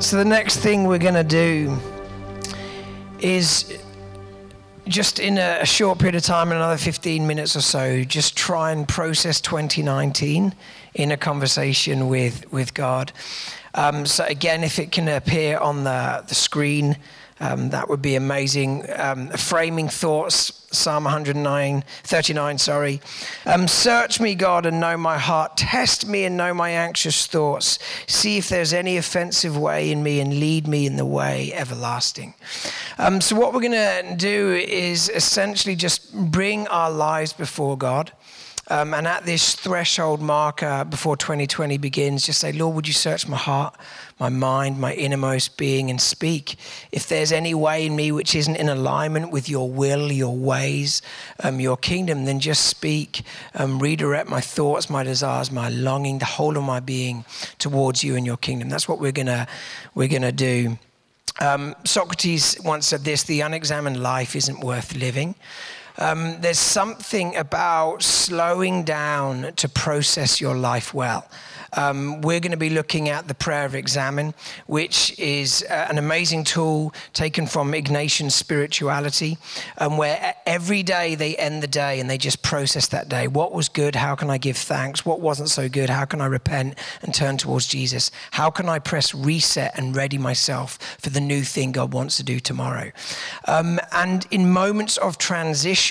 So, the next thing we're going to do is just in a, short period of time, another 15 minutes or so, just try and process 2019 in a conversation with, with God. Um, so, again, if it can appear on the, the screen, um, that would be amazing. Um, framing thoughts, Psalm 109, 39, sorry. Um, Search me, God, and know my heart. Test me and know my anxious thoughts. See if there's any offensive way in me and lead me in the way everlasting. Um, so, what we're going to do is essentially just bring our lives before God. Um, and at this threshold marker before 2020 begins, just say, Lord, would you search my heart, my mind, my innermost being, and speak. If there's any way in me which isn't in alignment with your will, your ways, um, your kingdom, then just speak. Um, redirect my thoughts, my desires, my longing, the whole of my being towards you and your kingdom. That's what we're gonna we're gonna do. Um, Socrates once said this: the unexamined life isn't worth living. Um, there's something about slowing down to process your life well. Um, we're going to be looking at the prayer of examen, which is uh, an amazing tool taken from Ignatian spirituality, um, where every day they end the day and they just process that day. What was good? How can I give thanks? What wasn't so good? How can I repent and turn towards Jesus? How can I press reset and ready myself for the new thing God wants to do tomorrow? Um, and in moments of transition,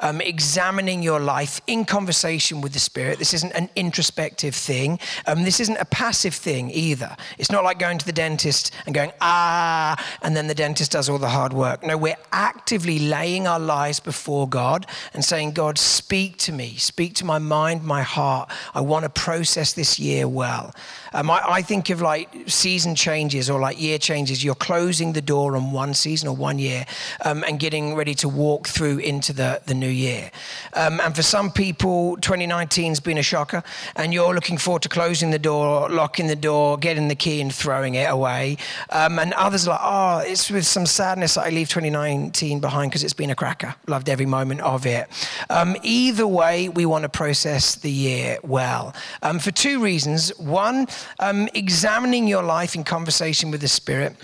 um, examining your life in conversation with the Spirit, this isn't an introspective thing. Um, this isn't a passive thing either. It's not like going to the dentist and going, ah, and then the dentist does all the hard work. No, we're actively laying our lives before God and saying, God, speak to me, speak to my mind, my heart. I want to process this year well. Um, I, I, think of like season changes or like year changes. You're closing the door on one season or one year um, and getting ready to walk through into the, the new year. Um, and for some people, 2019's been a shocker, and you're looking forward to closing the door, locking the door, getting the key, and throwing it away. Um, and others are like, oh, it's with some sadness that I leave 2019 behind because it's been a cracker. Loved every moment of it. Um, either way, we want to process the year well um, for two reasons. One, um, examining your life in conversation with the Spirit.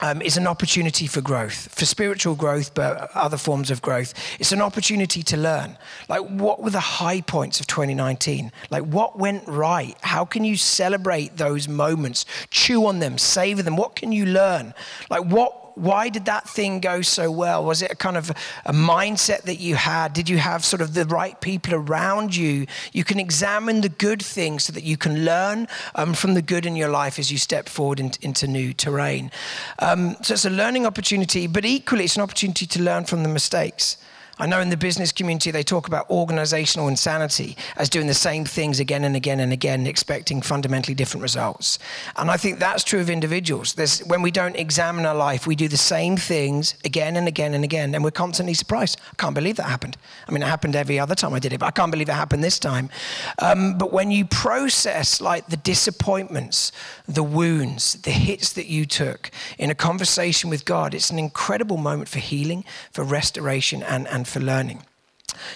Um, is an opportunity for growth, for spiritual growth, but other forms of growth. It's an opportunity to learn. Like, what were the high points of 2019? Like, what went right? How can you celebrate those moments, chew on them, savor them? What can you learn? Like, what why did that thing go so well? Was it a kind of a mindset that you had? Did you have sort of the right people around you? You can examine the good things so that you can learn um, from the good in your life as you step forward in, into new terrain. Um, so it's a learning opportunity, but equally, it's an opportunity to learn from the mistakes. I know in the business community they talk about organizational insanity as doing the same things again and again and again, expecting fundamentally different results. And I think that's true of individuals. There's, when we don't examine our life, we do the same things again and again and again, and we're constantly surprised. I can't believe that happened. I mean, it happened every other time I did it, but I can't believe it happened this time. Um, but when you process like the disappointments, the wounds, the hits that you took in a conversation with God, it's an incredible moment for healing, for restoration, and, and for learning.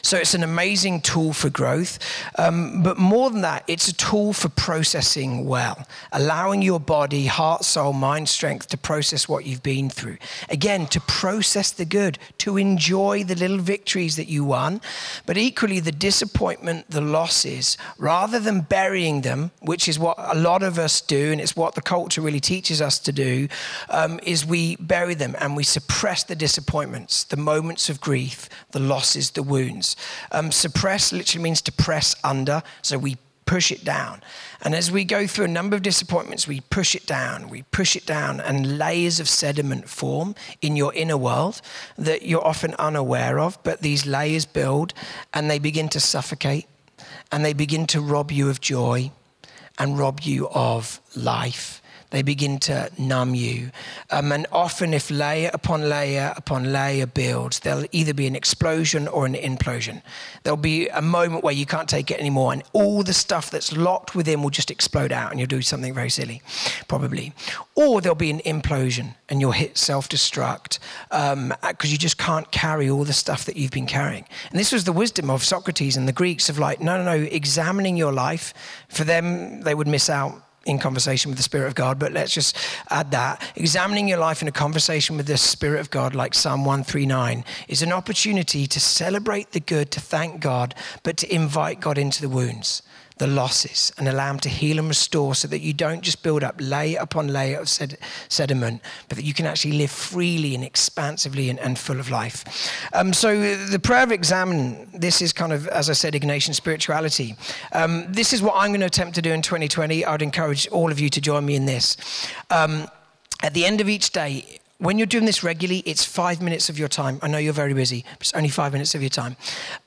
So it's an amazing tool for growth. Um, but more than that, it's a tool for processing well, allowing your body, heart, soul, mind, strength to process what you've been through. Again, to process the good, to enjoy the little victories that you won, but equally the disappointment, the losses, rather than burying them, which is what a lot of us do, and it's what the culture really teaches us to do, um, is we bury them and we suppress the disappointments, the moments of grief, the losses, the wounds Um, suppress literally means to press under, so we push it down. And as we go through a number of disappointments, we push it down, we push it down, and layers of sediment form in your inner world that you're often unaware of. But these layers build and they begin to suffocate and they begin to rob you of joy and rob you of life they begin to numb you. Um, and often, if layer upon layer upon layer builds, there'll either be an explosion or an implosion. There'll be a moment where you can't take it anymore, and all the stuff that's locked within will just explode out, and you'll do something very silly, probably. Or there'll be an implosion, and you'll hit self destruct because um, you just can't carry all the stuff that you've been carrying. And this was the wisdom of Socrates and the Greeks of like, no, no, no, examining your life. For them, they would miss out in conversation with the Spirit of God, but let's just add that. Examining your life in a conversation with the Spirit of God, like Psalm 139, is an opportunity to celebrate the good, to thank God, but to invite God into the wounds the losses and allow Him to heal and restore so that you don't just build up layer upon layer of sed- sediment, but that you can actually live freely and expansively and, and full of life. Um, so, the prayer of examen, this is kind of, as I said, Ignatian spirituality. Um, this is what I'm going to attempt to do in 2020. I'd encourage all of you to join me in this. Um, at the end of each day, when you're doing this regularly, it's five minutes of your time. I know you're very busy, but it's only five minutes of your time.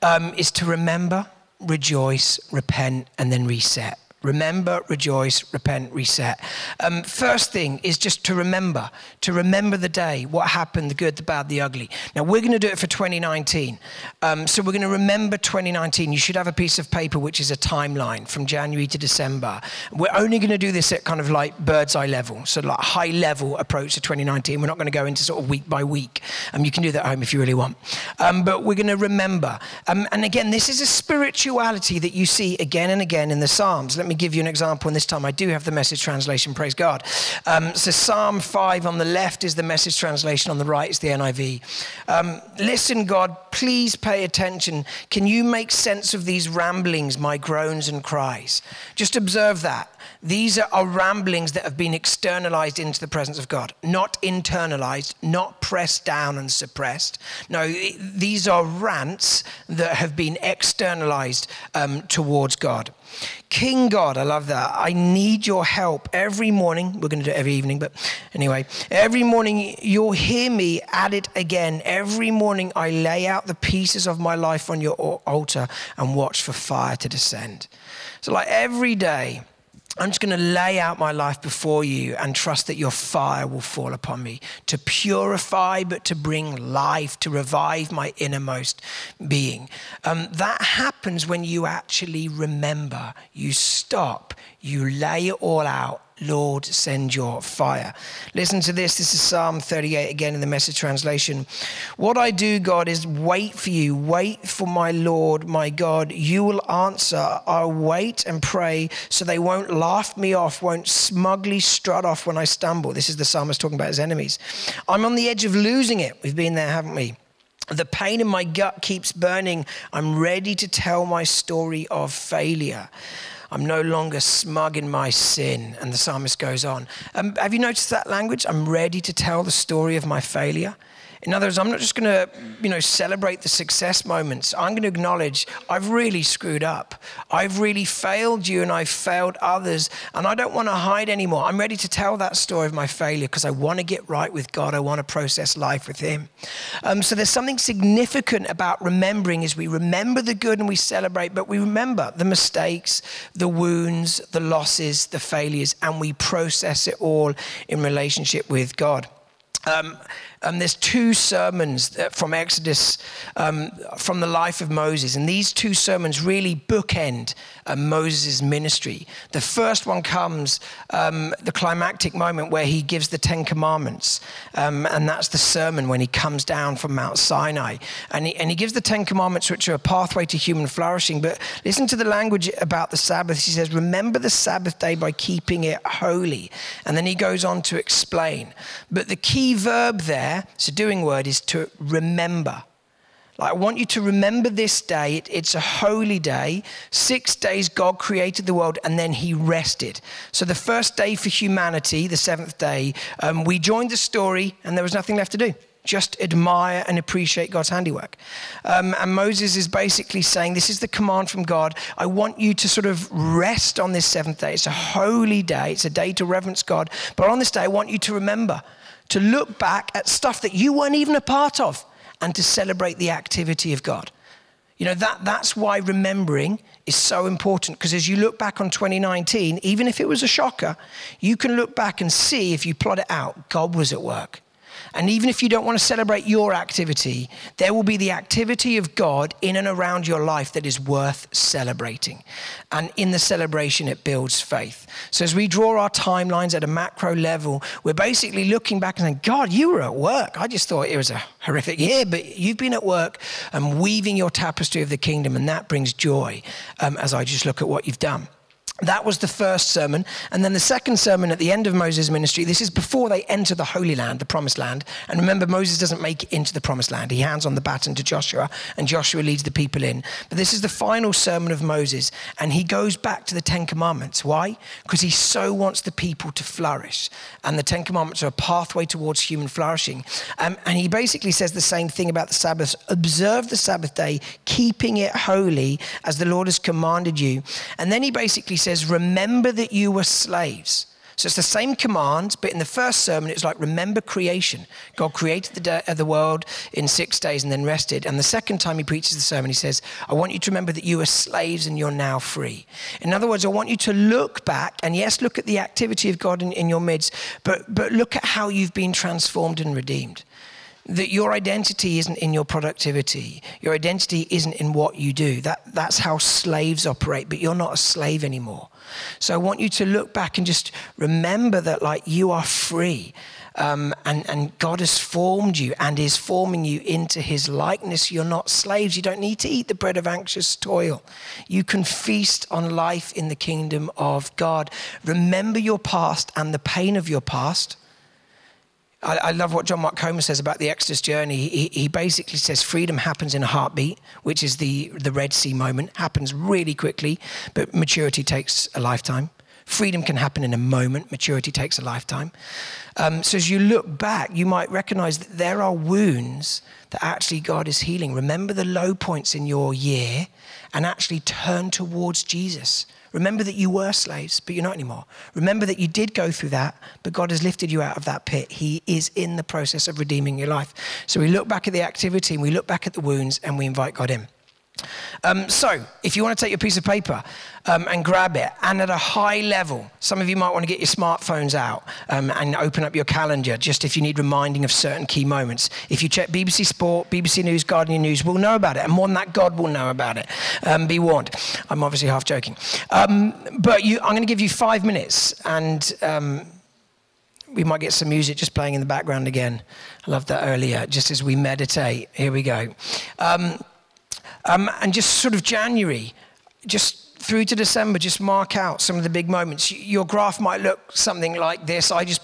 Um, is to remember rejoice, repent, and then reset. Remember, rejoice, repent, reset. Um, first thing is just to remember, to remember the day, what happened, the good, the bad, the ugly. Now, we're going to do it for 2019. Um, so, we're going to remember 2019. You should have a piece of paper which is a timeline from January to December. We're only going to do this at kind of like bird's eye level, so like high level approach to 2019. We're not going to go into sort of week by week. Um, you can do that at home if you really want. Um, but we're going to remember. Um, and again, this is a spirituality that you see again and again in the Psalms. Let me give you an example, and this time I do have the message translation, praise God. Um, so, Psalm 5 on the left is the message translation, on the right is the NIV. Um, Listen, God, please pay attention. Can you make sense of these ramblings, my groans and cries? Just observe that. These are ramblings that have been externalized into the presence of God, not internalized, not pressed down and suppressed. No, these are rants that have been externalized um, towards God. King God, I love that. I need your help every morning. We're going to do it every evening, but anyway, every morning you'll hear me at it again. Every morning I lay out the pieces of my life on your altar and watch for fire to descend. So, like every day, I'm just going to lay out my life before you and trust that your fire will fall upon me to purify, but to bring life, to revive my innermost being. Um, that happens when you actually remember, you stop, you lay it all out Lord, send your fire. Listen to this. This is Psalm 38 again in the message translation. What I do, God, is wait for you. Wait for my Lord, my God. You will answer. I'll wait and pray so they won't laugh me off, won't smugly strut off when I stumble. This is the psalmist talking about his enemies. I'm on the edge of losing it. We've been there, haven't we? The pain in my gut keeps burning. I'm ready to tell my story of failure. I'm no longer smug in my sin. And the psalmist goes on. Um, have you noticed that language? I'm ready to tell the story of my failure. In other words, I'm not just going to, you know, celebrate the success moments. I'm going to acknowledge I've really screwed up. I've really failed you and I've failed others. And I don't want to hide anymore. I'm ready to tell that story of my failure because I want to get right with God. I want to process life with Him. Um, so there's something significant about remembering as we remember the good and we celebrate, but we remember the mistakes, the wounds, the losses, the failures, and we process it all in relationship with God. Um, um, there's two sermons from Exodus um, from the life of Moses, and these two sermons really bookend uh, Moses' ministry. The first one comes um, the climactic moment where he gives the Ten Commandments, um, and that's the sermon when he comes down from Mount Sinai. And he, and he gives the Ten Commandments, which are a pathway to human flourishing. But listen to the language about the Sabbath. He says, Remember the Sabbath day by keeping it holy. And then he goes on to explain. But the key verb there, there, it's a doing word, is to remember. Like, I want you to remember this day. It, it's a holy day. Six days God created the world and then he rested. So, the first day for humanity, the seventh day, um, we joined the story and there was nothing left to do. Just admire and appreciate God's handiwork. Um, and Moses is basically saying, This is the command from God. I want you to sort of rest on this seventh day. It's a holy day, it's a day to reverence God. But on this day, I want you to remember to look back at stuff that you weren't even a part of and to celebrate the activity of God. You know, that, that's why remembering is so important because as you look back on 2019, even if it was a shocker, you can look back and see if you plot it out, God was at work. And even if you don't want to celebrate your activity, there will be the activity of God in and around your life that is worth celebrating. And in the celebration, it builds faith. So as we draw our timelines at a macro level, we're basically looking back and saying, God, you were at work. I just thought it was a horrific year, but you've been at work and weaving your tapestry of the kingdom, and that brings joy um, as I just look at what you've done. That was the first sermon. And then the second sermon at the end of Moses' ministry, this is before they enter the Holy Land, the Promised Land. And remember, Moses doesn't make it into the Promised Land. He hands on the baton to Joshua, and Joshua leads the people in. But this is the final sermon of Moses, and he goes back to the Ten Commandments. Why? Because he so wants the people to flourish. And the Ten Commandments are a pathway towards human flourishing. Um, and he basically says the same thing about the Sabbath observe the Sabbath day, keeping it holy as the Lord has commanded you. And then he basically says, says, Remember that you were slaves. So it's the same command, but in the first sermon, it's like, remember creation. God created the, uh, the world in six days and then rested. And the second time he preaches the sermon, he says, I want you to remember that you were slaves and you're now free. In other words, I want you to look back and, yes, look at the activity of God in, in your midst, but, but look at how you've been transformed and redeemed that your identity isn't in your productivity. Your identity isn't in what you do. That, that's how slaves operate, but you're not a slave anymore. So I want you to look back and just remember that, like, you are free. Um, and, and God has formed you and is forming you into his likeness. You're not slaves. You don't need to eat the bread of anxious toil. You can feast on life in the kingdom of God. Remember your past and the pain of your past I, I, love what John Mark Comer says about the Exodus journey. He, he, basically says freedom happens in a heartbeat, which is the, the Red Sea moment, happens really quickly, but maturity takes a lifetime. Freedom can happen in a moment, maturity takes a lifetime. Um, so as you look back, you might recognize that there are wounds that actually God is healing. Remember the low points in your year and actually turn towards Jesus. Remember that you were slaves, but you're not anymore. Remember that you did go through that, but God has lifted you out of that pit. He is in the process of redeeming your life. So we look back at the activity and we look back at the wounds and we invite God in. Um, so, if you want to take your piece of paper um, and grab it, and at a high level, some of you might want to get your smartphones out um, and open up your calendar just if you need reminding of certain key moments. If you check BBC Sport, BBC News, Guardian News, we'll know about it. And more than that, God will know about it. Um, be warned. I'm obviously half joking. Um, but you, I'm going to give you five minutes, and um, we might get some music just playing in the background again. I loved that earlier, just as we meditate. Here we go. Um, and just sort of January, just through to December, just mark out some of the big moments. Your graph might look something like this. I just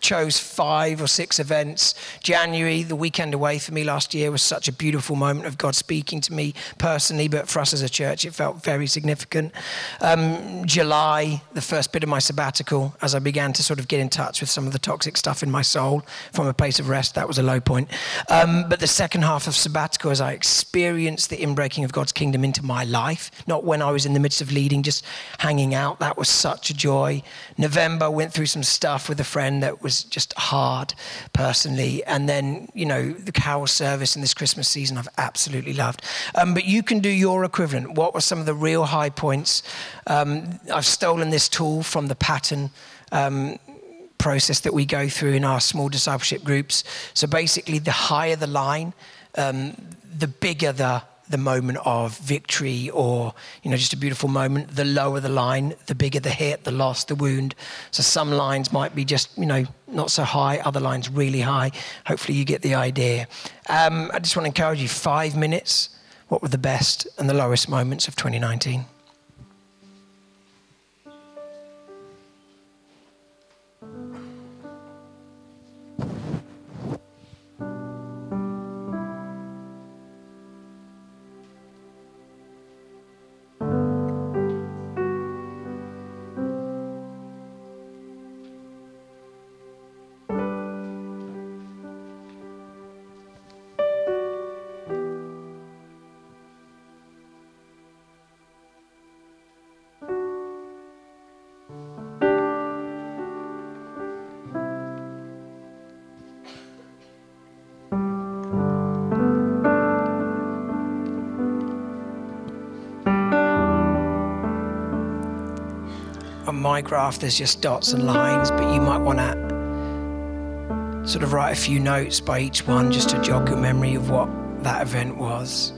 chose five or six events. January, the weekend away for me last year, was such a beautiful moment of God speaking to me personally, but for us as a church, it felt very significant. Um, July, the first bit of my sabbatical, as I began to sort of get in touch with some of the toxic stuff in my soul from a place of rest, that was a low point. Um, but the second half of sabbatical, as I experienced the inbreaking of God's kingdom into my life, not when I was in the midst of leading, just hanging out, that was such a joy. November, went through some stuff with a friend that was was just hard personally. And then, you know, the carol service and this Christmas season I've absolutely loved. Um, but you can do your equivalent. What were some of the real high points? Um, I've stolen this tool from the pattern. Um, process that we go through in our small discipleship groups. So basically, the higher the line, um, the bigger the the moment of victory or you know just a beautiful moment the lower the line the bigger the hit the loss the wound. So some lines might be just you know not so high other lines really high. Hopefully you get the idea. Um, i just want to encourage you five minutes what were the best and the lowest moments of 2019 my graph, there's just dots and lines, but you might want to sort of write a few notes by each one just to jog your memory of what that event was.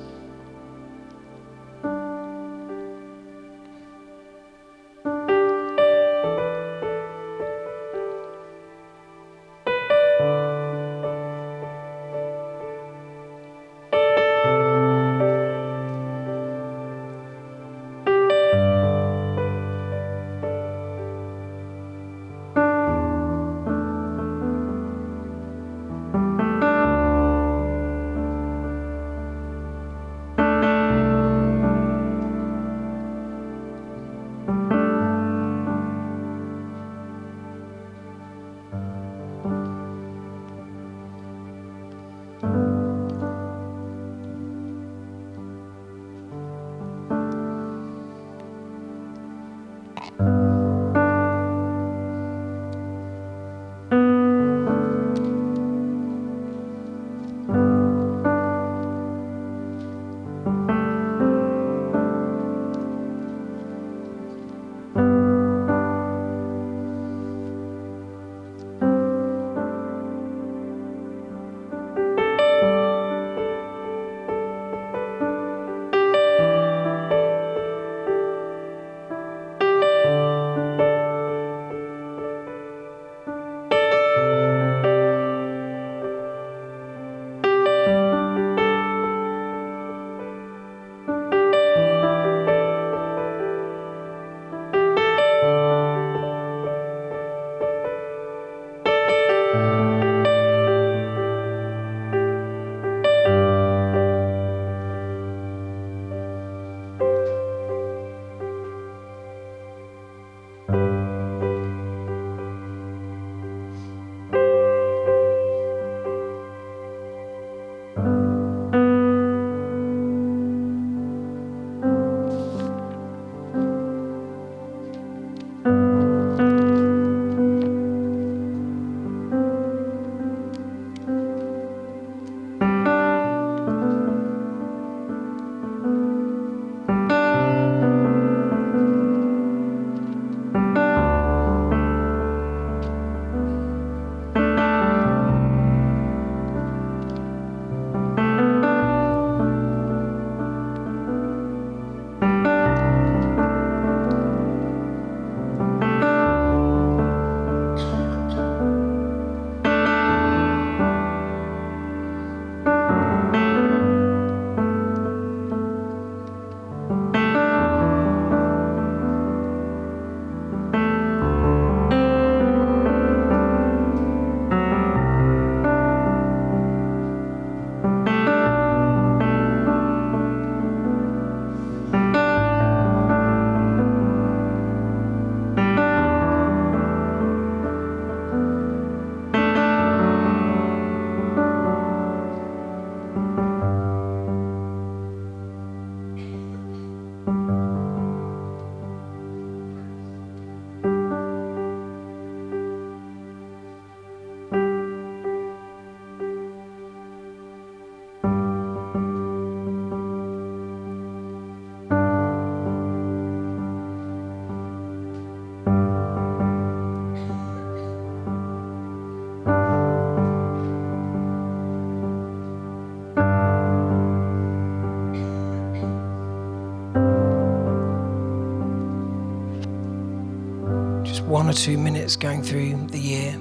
Or two minutes going through the year.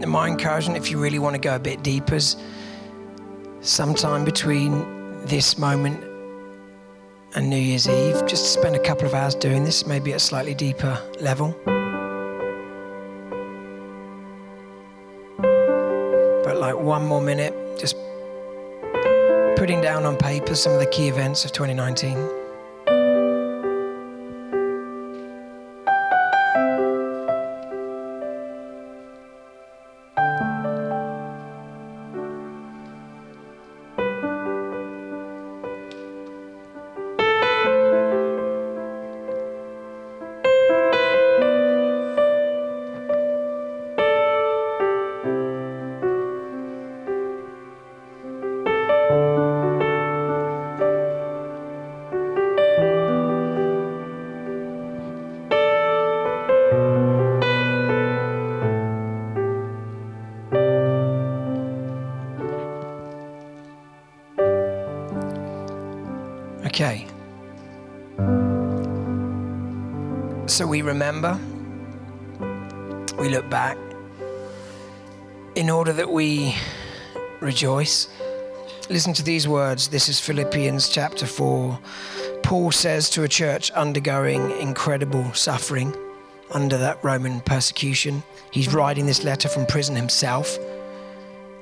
And my encouragement, if you really want to go a bit deeper, is sometime between this moment and New Year's Eve, just spend a couple of hours doing this, maybe at a slightly deeper level. But like one more minute, just putting down on paper some of the key events of 2019. We remember, we look back, in order that we rejoice. Listen to these words. This is Philippians chapter 4. Paul says to a church undergoing incredible suffering under that Roman persecution. He's writing this letter from prison himself,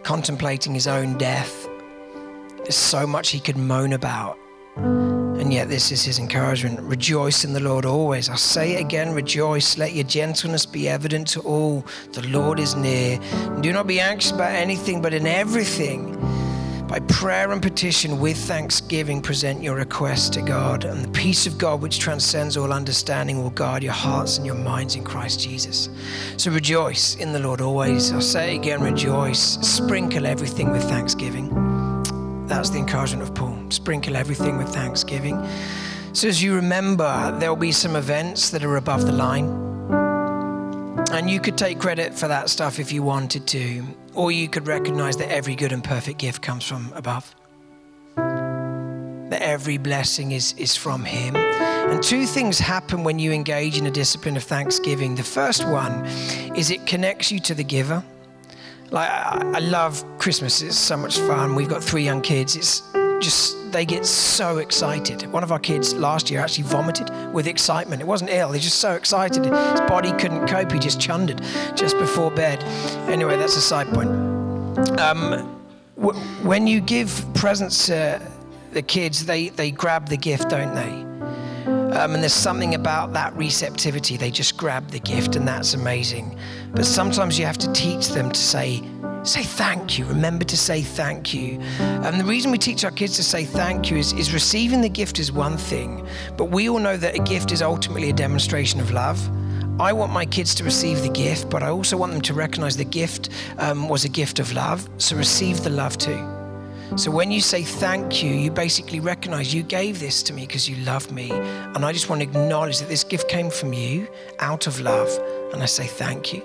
contemplating his own death. There's so much he could moan about yet, this is his encouragement rejoice in the Lord always. I'll say it again rejoice. Let your gentleness be evident to all. The Lord is near. Do not be anxious about anything, but in everything, by prayer and petition with thanksgiving, present your requests to God. And the peace of God, which transcends all understanding, will guard your hearts and your minds in Christ Jesus. So rejoice in the Lord always. I'll say again rejoice. Sprinkle everything with thanksgiving. That's the encouragement of Paul. Sprinkle everything with thanksgiving. So, as you remember, there'll be some events that are above the line. And you could take credit for that stuff if you wanted to, or you could recognize that every good and perfect gift comes from above. That every blessing is, is from Him. And two things happen when you engage in a discipline of thanksgiving. The first one is it connects you to the giver. Like, I, love Christmas. It's so much fun. We've got three young kids. It's just, they get so excited. One of our kids last year actually vomited with excitement. It wasn't ill, he's just so excited. His body couldn't cope. He just chundered just before bed. Anyway, that's a side point. Um, w- when you give presents to the kids, they, they grab the gift, don't they? Um, and there's something about that receptivity. They just grab the gift, and that's amazing. But sometimes you have to teach them to say, say thank you. Remember to say thank you. And the reason we teach our kids to say thank you is, is receiving the gift is one thing, but we all know that a gift is ultimately a demonstration of love. I want my kids to receive the gift, but I also want them to recognize the gift um, was a gift of love. So receive the love too. So when you say thank you, you basically recognize you gave this to me because you love me. And I just want to acknowledge that this gift came from you out of love. And I say thank you.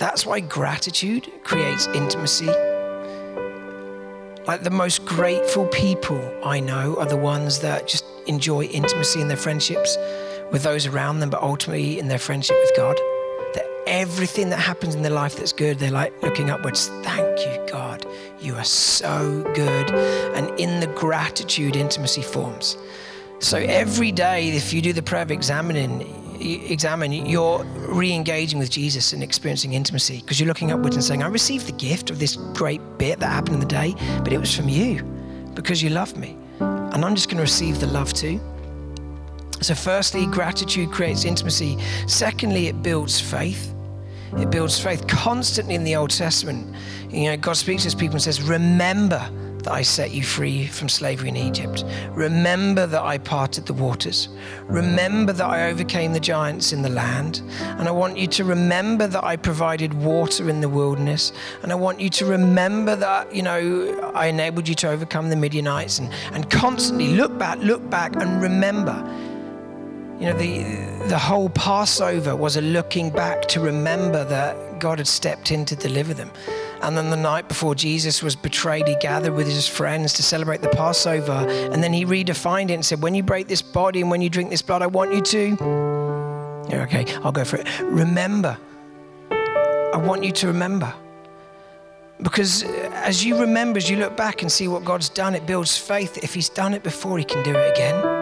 That's why gratitude creates intimacy. Like the most grateful people I know are the ones that just enjoy intimacy in their friendships with those around them, but ultimately in their friendship with God That everything that happens in their life that's good, they're like looking upwards. Thank you, God. You are so good. And in the gratitude, intimacy forms. So every day, if you do the prayer of examining, examine, you're re engaging with Jesus and experiencing intimacy because you're looking upwards and saying, I received the gift of this great bit that happened in the day, but it was from you because you love me. And I'm just going to receive the love too. So, firstly, gratitude creates intimacy. Secondly, it builds faith. It builds faith constantly in the Old Testament. You know, God speaks to his people and says, Remember that I set you free from slavery in Egypt. Remember that I parted the waters. Remember that I overcame the giants in the land. And I want you to remember that I provided water in the wilderness. And I want you to remember that, you know, I enabled you to overcome the Midianites and, and constantly look back, look back and remember you know, the, the whole Passover was a looking back to remember that God had stepped in to deliver them. And then the night before Jesus was betrayed, he gathered with his friends to celebrate the Passover. And then he redefined it and said, When you break this body and when you drink this blood, I want you to You're okay. I'll go for it. Remember. I want you to remember. Because uh, as you remember, as you look back and see what God's done, it builds faith if He's done it before, He can do it again.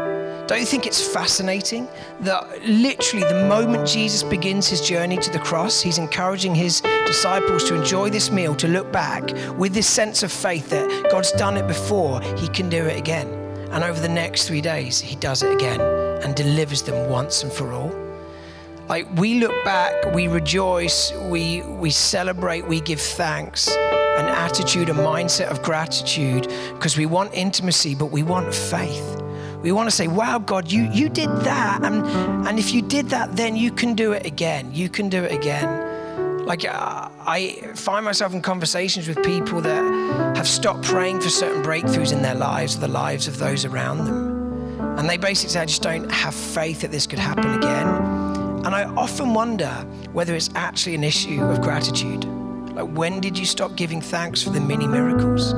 Don't you think it's fascinating that literally the moment Jesus begins his journey to the cross, he's encouraging his disciples to enjoy this meal, to look back with this sense of faith that God's done it before, he can do it again. And over the next three days, he does it again and delivers them once and for all. Like we look back, we rejoice, we, we celebrate, we give thanks, an attitude, a mindset of gratitude, because we want intimacy, but we want faith. We want to say, wow, God, you, you did that. And, and if you did that, then you can do it again. You can do it again. Like, uh, I find myself in conversations with people that have stopped praying for certain breakthroughs in their lives, the lives of those around them. And they basically say, I just don't have faith that this could happen again. And I often wonder whether it's actually an issue of gratitude. Like, when did you stop giving thanks for the mini miracles?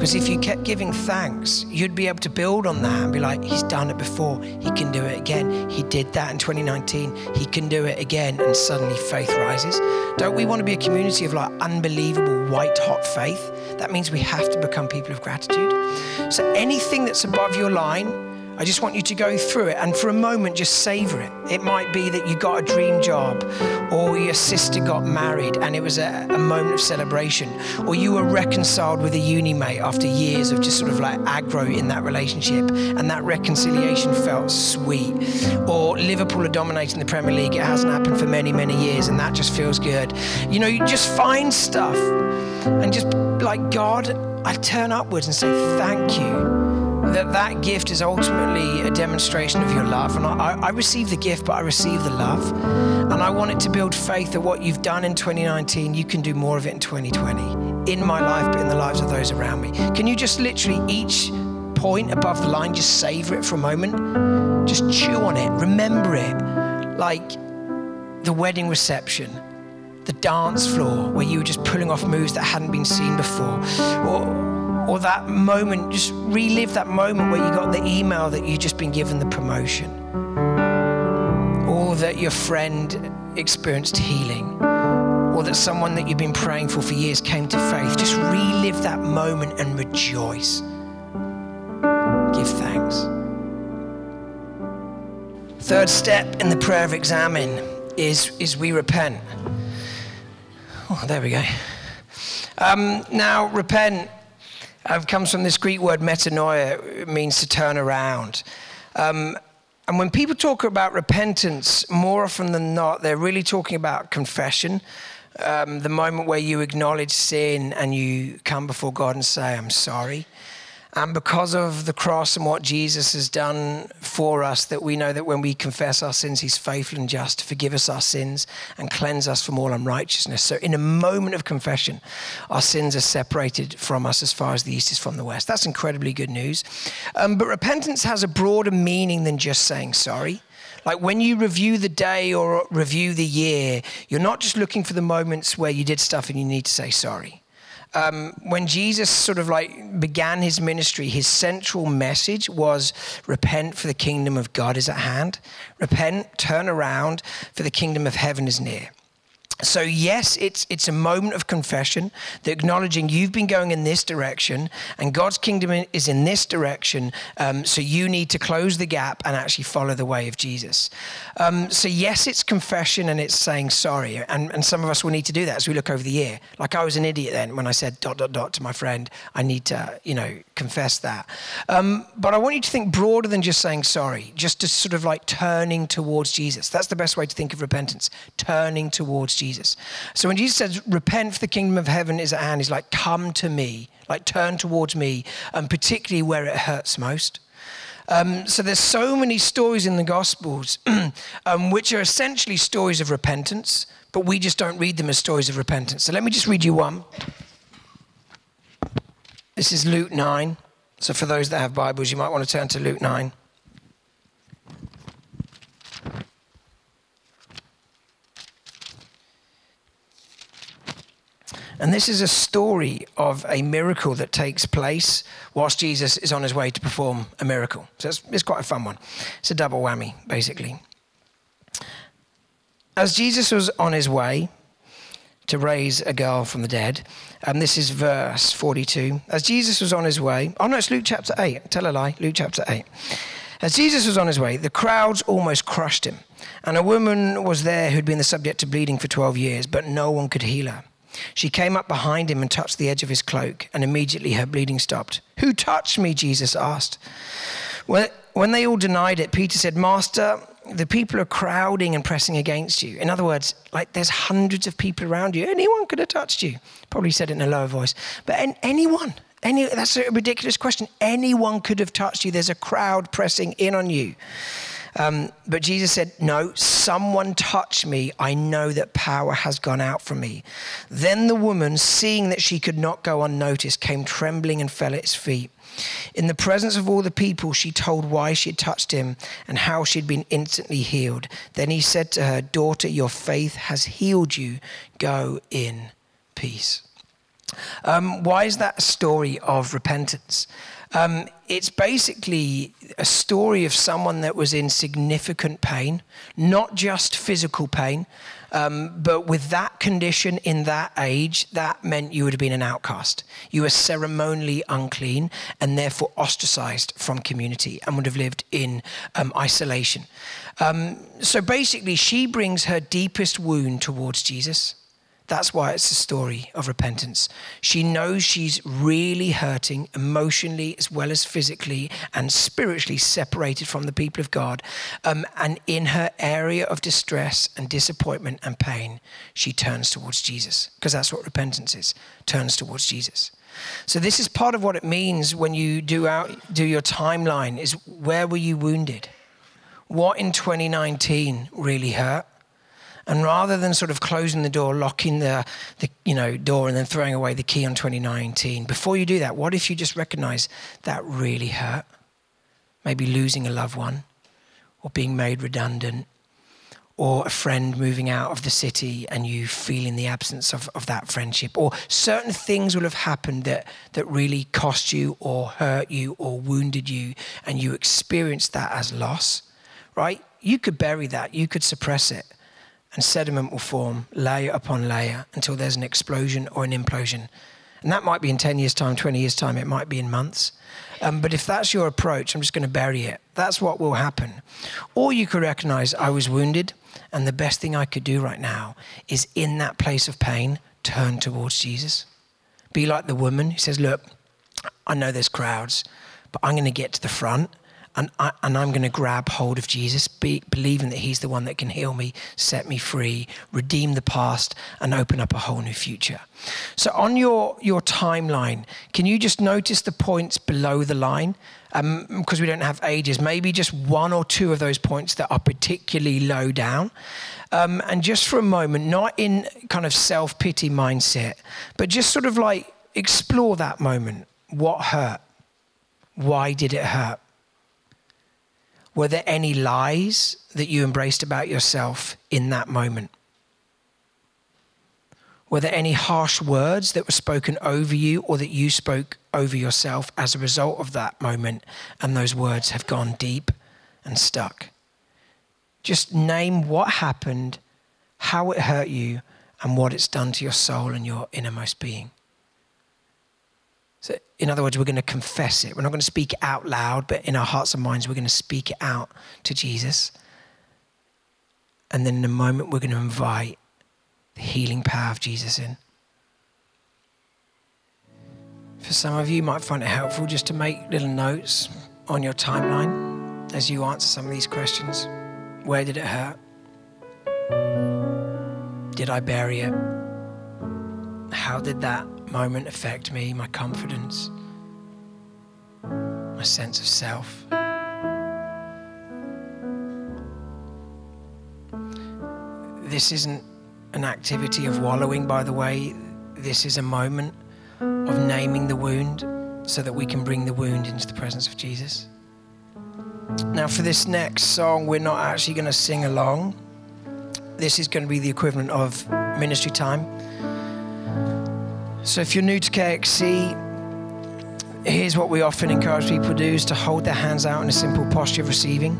Because if you kept giving thanks, you'd be able to build on that and be like, He's done it before. He can do it again. He did that in 2019. He can do it again. And suddenly faith rises. Don't we want to be a community of like unbelievable white hot faith? That means we have to become people of gratitude. So anything that's above your line, I just want you to go through it and for a moment just savor it. It might be that you got a dream job, or your sister got married and it was a, a moment of celebration, or you were reconciled with a uni mate after years of just sort of like aggro in that relationship and that reconciliation felt sweet, or Liverpool are dominating the Premier League. It hasn't happened for many, many years and that just feels good. You know, you just find stuff and just like, God, I turn upwards and say, Thank you that that gift is ultimately a demonstration of your love. And I, I receive the gift, but I receive the love. And I want it to build faith that what you've done in 2019, you can do more of it in 2020, in my life, but in the lives of those around me. Can you just literally each point above the line, just savor it for a moment? Just chew on it, remember it. Like the wedding reception the dance floor where you were just pulling off moves that hadn't been seen before, or or that moment, just relive that moment where you got the email that you'd just been given the promotion, or that your friend experienced healing, or that someone that you've been praying for for years came to faith. Just relive that moment and rejoice. Give thanks. Third step in the prayer of examen is, is we repent. Oh, there we go. Um, now, repent comes from this Greek word metanoia, it means to turn around. Um, and when people talk about repentance, more often than not, they're really talking about confession. Um, the moment where you acknowledge sin and you come before God and say, I'm sorry. And because of the cross and what Jesus has done for us, that we know that when we confess our sins, He's faithful and just to forgive us our sins and cleanse us from all unrighteousness. So, in a moment of confession, our sins are separated from us as far as the east is from the west. That's incredibly good news. Um, but repentance has a broader meaning than just saying sorry. Like when you review the day or review the year, you're not just looking for the moments where you did stuff and you need to say sorry um, when Jesus sort of like began his ministry, his central message was repent for the kingdom of God is at hand. Repent, turn around for the kingdom of heaven is near. So, yes, it's, it's a moment of confession, the acknowledging you've been going in this direction and God's kingdom is in this direction. Um, so, you need to close the gap and actually follow the way of Jesus. Um, so, yes, it's confession and it's saying sorry. And, and some of us will need to do that as we look over the year. Like, I was an idiot then when I said dot, dot, dot to my friend. I need to, you know, confess that. Um, but I want you to think broader than just saying sorry, just to sort of like turning towards Jesus. That's the best way to think of repentance, turning towards Jesus. Jesus. So when Jesus says, repent for the kingdom of heaven is at hand, he's like, come to me, like turn towards me, and particularly where it hurts most. Um, so there's so many stories in the Gospels um, which are essentially stories of repentance, but we just don't read them as stories of repentance. So let me just read you one. This is Luke 9. So for those that have Bibles, you might want to turn to Luke 9. And this is a story of a miracle that takes place whilst Jesus is on his way to perform a miracle. So it's, it's quite a fun one. It's a double whammy, basically. as Jesus was on his way to raise a girl from the dead, and this is verse 42. As Jesus was on his way, oh no, it's Luke chapter 8. Tell a lie, Luke chapter 8. As Jesus was on his way, the crowds almost crushed him. And a woman was there who'd been the subject of bleeding for 12 years, but no one could heal her. She came up behind him and touched the edge of his cloak, and immediately her bleeding stopped. Who touched me? Jesus asked. When they all denied it, Peter said, Master, the people are crowding and pressing against you. In other words, like there's hundreds of people around you. Anyone could have touched you. Probably said it in a lower voice. But anyone, any, that's a ridiculous question. Anyone could have touched you. There's a crowd pressing in on you. Um, but Jesus said, No, someone touched me. I know that power has gone out from me. Then the woman, seeing that she could not go unnoticed, came trembling and fell at his feet. In the presence of all the people, she told why she had touched him and how she had been instantly healed. Then he said to her, Daughter, your faith has healed you. Go in peace. Um, why is that a story of repentance? Um, it's basically a story of someone that was in significant pain, not just physical pain, um, but with that condition in that age, that meant you would have been an outcast. You were ceremonially unclean and therefore ostracized from community and would have lived in um, isolation. Um, so basically, she brings her deepest wound towards Jesus. That's why it's a story of repentance. She knows she's really hurting emotionally as well as physically and spiritually separated from the people of God. Um, and in her area of distress and disappointment and pain, she turns towards Jesus because that's what repentance is turns towards Jesus. So this is part of what it means when you do out do your timeline is where were you wounded? What in 2019 really hurt? And rather than sort of closing the door, locking the, the you know, door and then throwing away the key on 2019, before you do that, what if you just recognize that really hurt? Maybe losing a loved one or being made redundant or a friend moving out of the city and you feeling the absence of, of that friendship, or certain things will have happened that, that really cost you or hurt you or wounded you, and you experienced that as loss, right? You could bury that, you could suppress it and sediment will form layer upon layer until there's an explosion or an implosion. And that might be in 10 years' time, 20 years' time, it might be in months. Um, but if that's your approach, I'm just going to bury it. That's what will happen. Or you could recognize I was wounded, and the best thing I could do right now is in that place of pain, turn towards Jesus. Be like the woman who says, Look, I know there's crowds, but I'm going to get to the front and, I, and I'm going to grab hold of Jesus, be, believing that He's the one that can heal me, set me free, redeem the past, and open up a whole new future. So, on your, your timeline, can you just notice the points below the line? Um, because we don't have ages, maybe just one or two of those points that are particularly low down. Um, and just for a moment, not in kind of self pity mindset, but just sort of like explore that moment. What hurt? Why did it hurt? Were there any lies that you embraced about yourself in that moment? Were there any harsh words that were spoken over you or that you spoke over yourself as a result of that moment and those words have gone deep and stuck? Just name what happened, how it hurt you, and what it's done to your soul and your innermost being. So, in other words, we're going to confess it. We're not going to speak it out loud, but in our hearts and minds, we're going to speak it out to Jesus. And then in a moment, we're going to invite the healing power of Jesus in. For some of you, you might find it helpful just to make little notes on your timeline as you answer some of these questions. Where did it hurt? Did I bury it? How did that moment affect me, my confidence, my sense of self. This isn't an activity of wallowing, by the way. This is a moment of naming the wound so that we can bring the wound into the presence of Jesus. Now, for this next song, we're not actually going to sing along. This is going to be the equivalent of ministry time. So if you're new to KXC, here's what we often encourage people to do is to hold their hands out in a simple posture of receiving.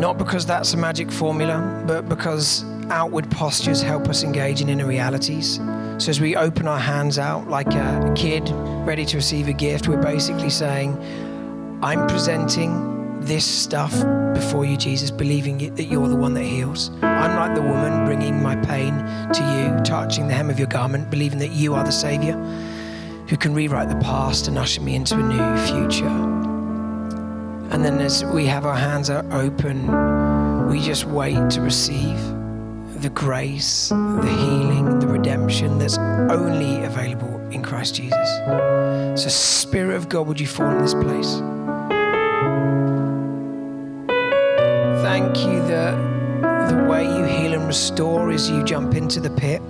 Not because that's a magic formula, but because outward postures help us engage in inner realities. So as we open our hands out like a kid ready to receive a gift, we're basically saying, I'm presenting this stuff before you, Jesus, believing that you're the one that heals. I'm like the woman bringing my pain to you, touching the hem of your garment, believing that you are the Savior who can rewrite the past and usher me into a new future. And then as we have our hands open, we just wait to receive the grace, the healing, the redemption that's only available in Christ Jesus. So, Spirit of God, would you fall in this place? Thank you that the way you heal and restore is you jump into the pit.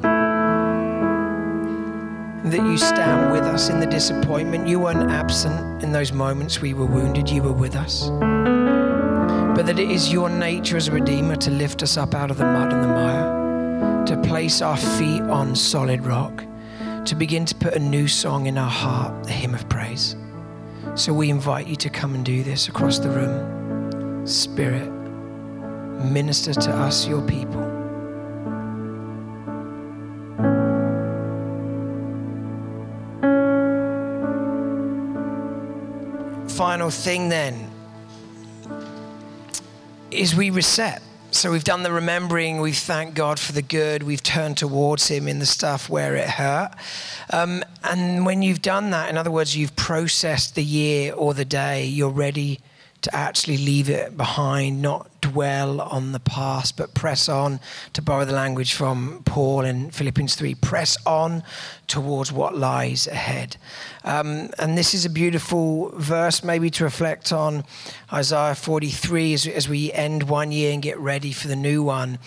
That you stand with us in the disappointment. You weren't absent in those moments we were wounded, you were with us. But that it is your nature as a redeemer to lift us up out of the mud and the mire, to place our feet on solid rock, to begin to put a new song in our heart, the hymn of praise. So we invite you to come and do this across the room. Spirit, minister to us, your people. Final thing then is we reset. So we've done the remembering, we've thanked God for the good, we've turned towards Him in the stuff where it hurt. Um, and when you've done that, in other words, you've processed the year or the day, you're ready to actually leave it behind, not dwell on the past, but press on, to borrow the language from Paul in Philippians 3, press on towards what lies ahead. Um, and this is a beautiful verse, maybe to reflect on Isaiah 43 as, as we end one year and get ready for the new one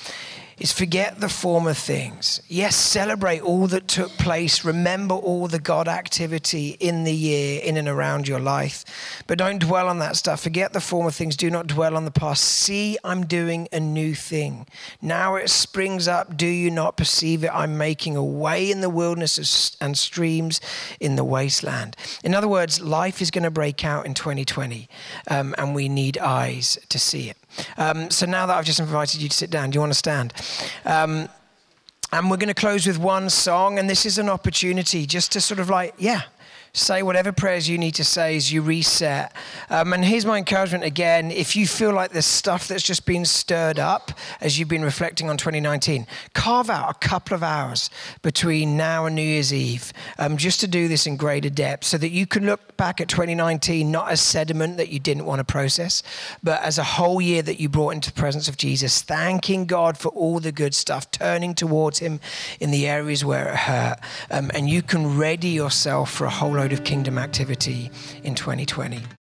is forget the former things. Yes, celebrate all that took place. Remember all the God activity in the year, in and around your life. But don't dwell on that stuff. Forget the former things. Do not dwell on the past. See, I'm doing a new thing. Now it springs up. Do you not perceive it? I'm making a way in the wilderness and streams in the wasteland. In other words, life is going to break out in 2020, um, and we need eyes to see it. Um, so now that I've just invited you to sit down, do you want to stand? Um, and we're going to close with one song, and this is an opportunity just to sort of like, yeah, say whatever prayers you need to say as you reset. Um, and here's my encouragement again if you feel like there's stuff that's just been stirred up as you've been reflecting on 2019, carve out a couple of hours between now and New Year's Eve um, just to do this in greater depth so that you can look back at 2019 not as sediment that you didn't want to process, but as a whole year that you brought into the presence of Jesus, thanking God for all the good stuff, turning towards Him in the areas where it hurt. Um, and you can ready yourself for a whole load of kingdom activity in 2020.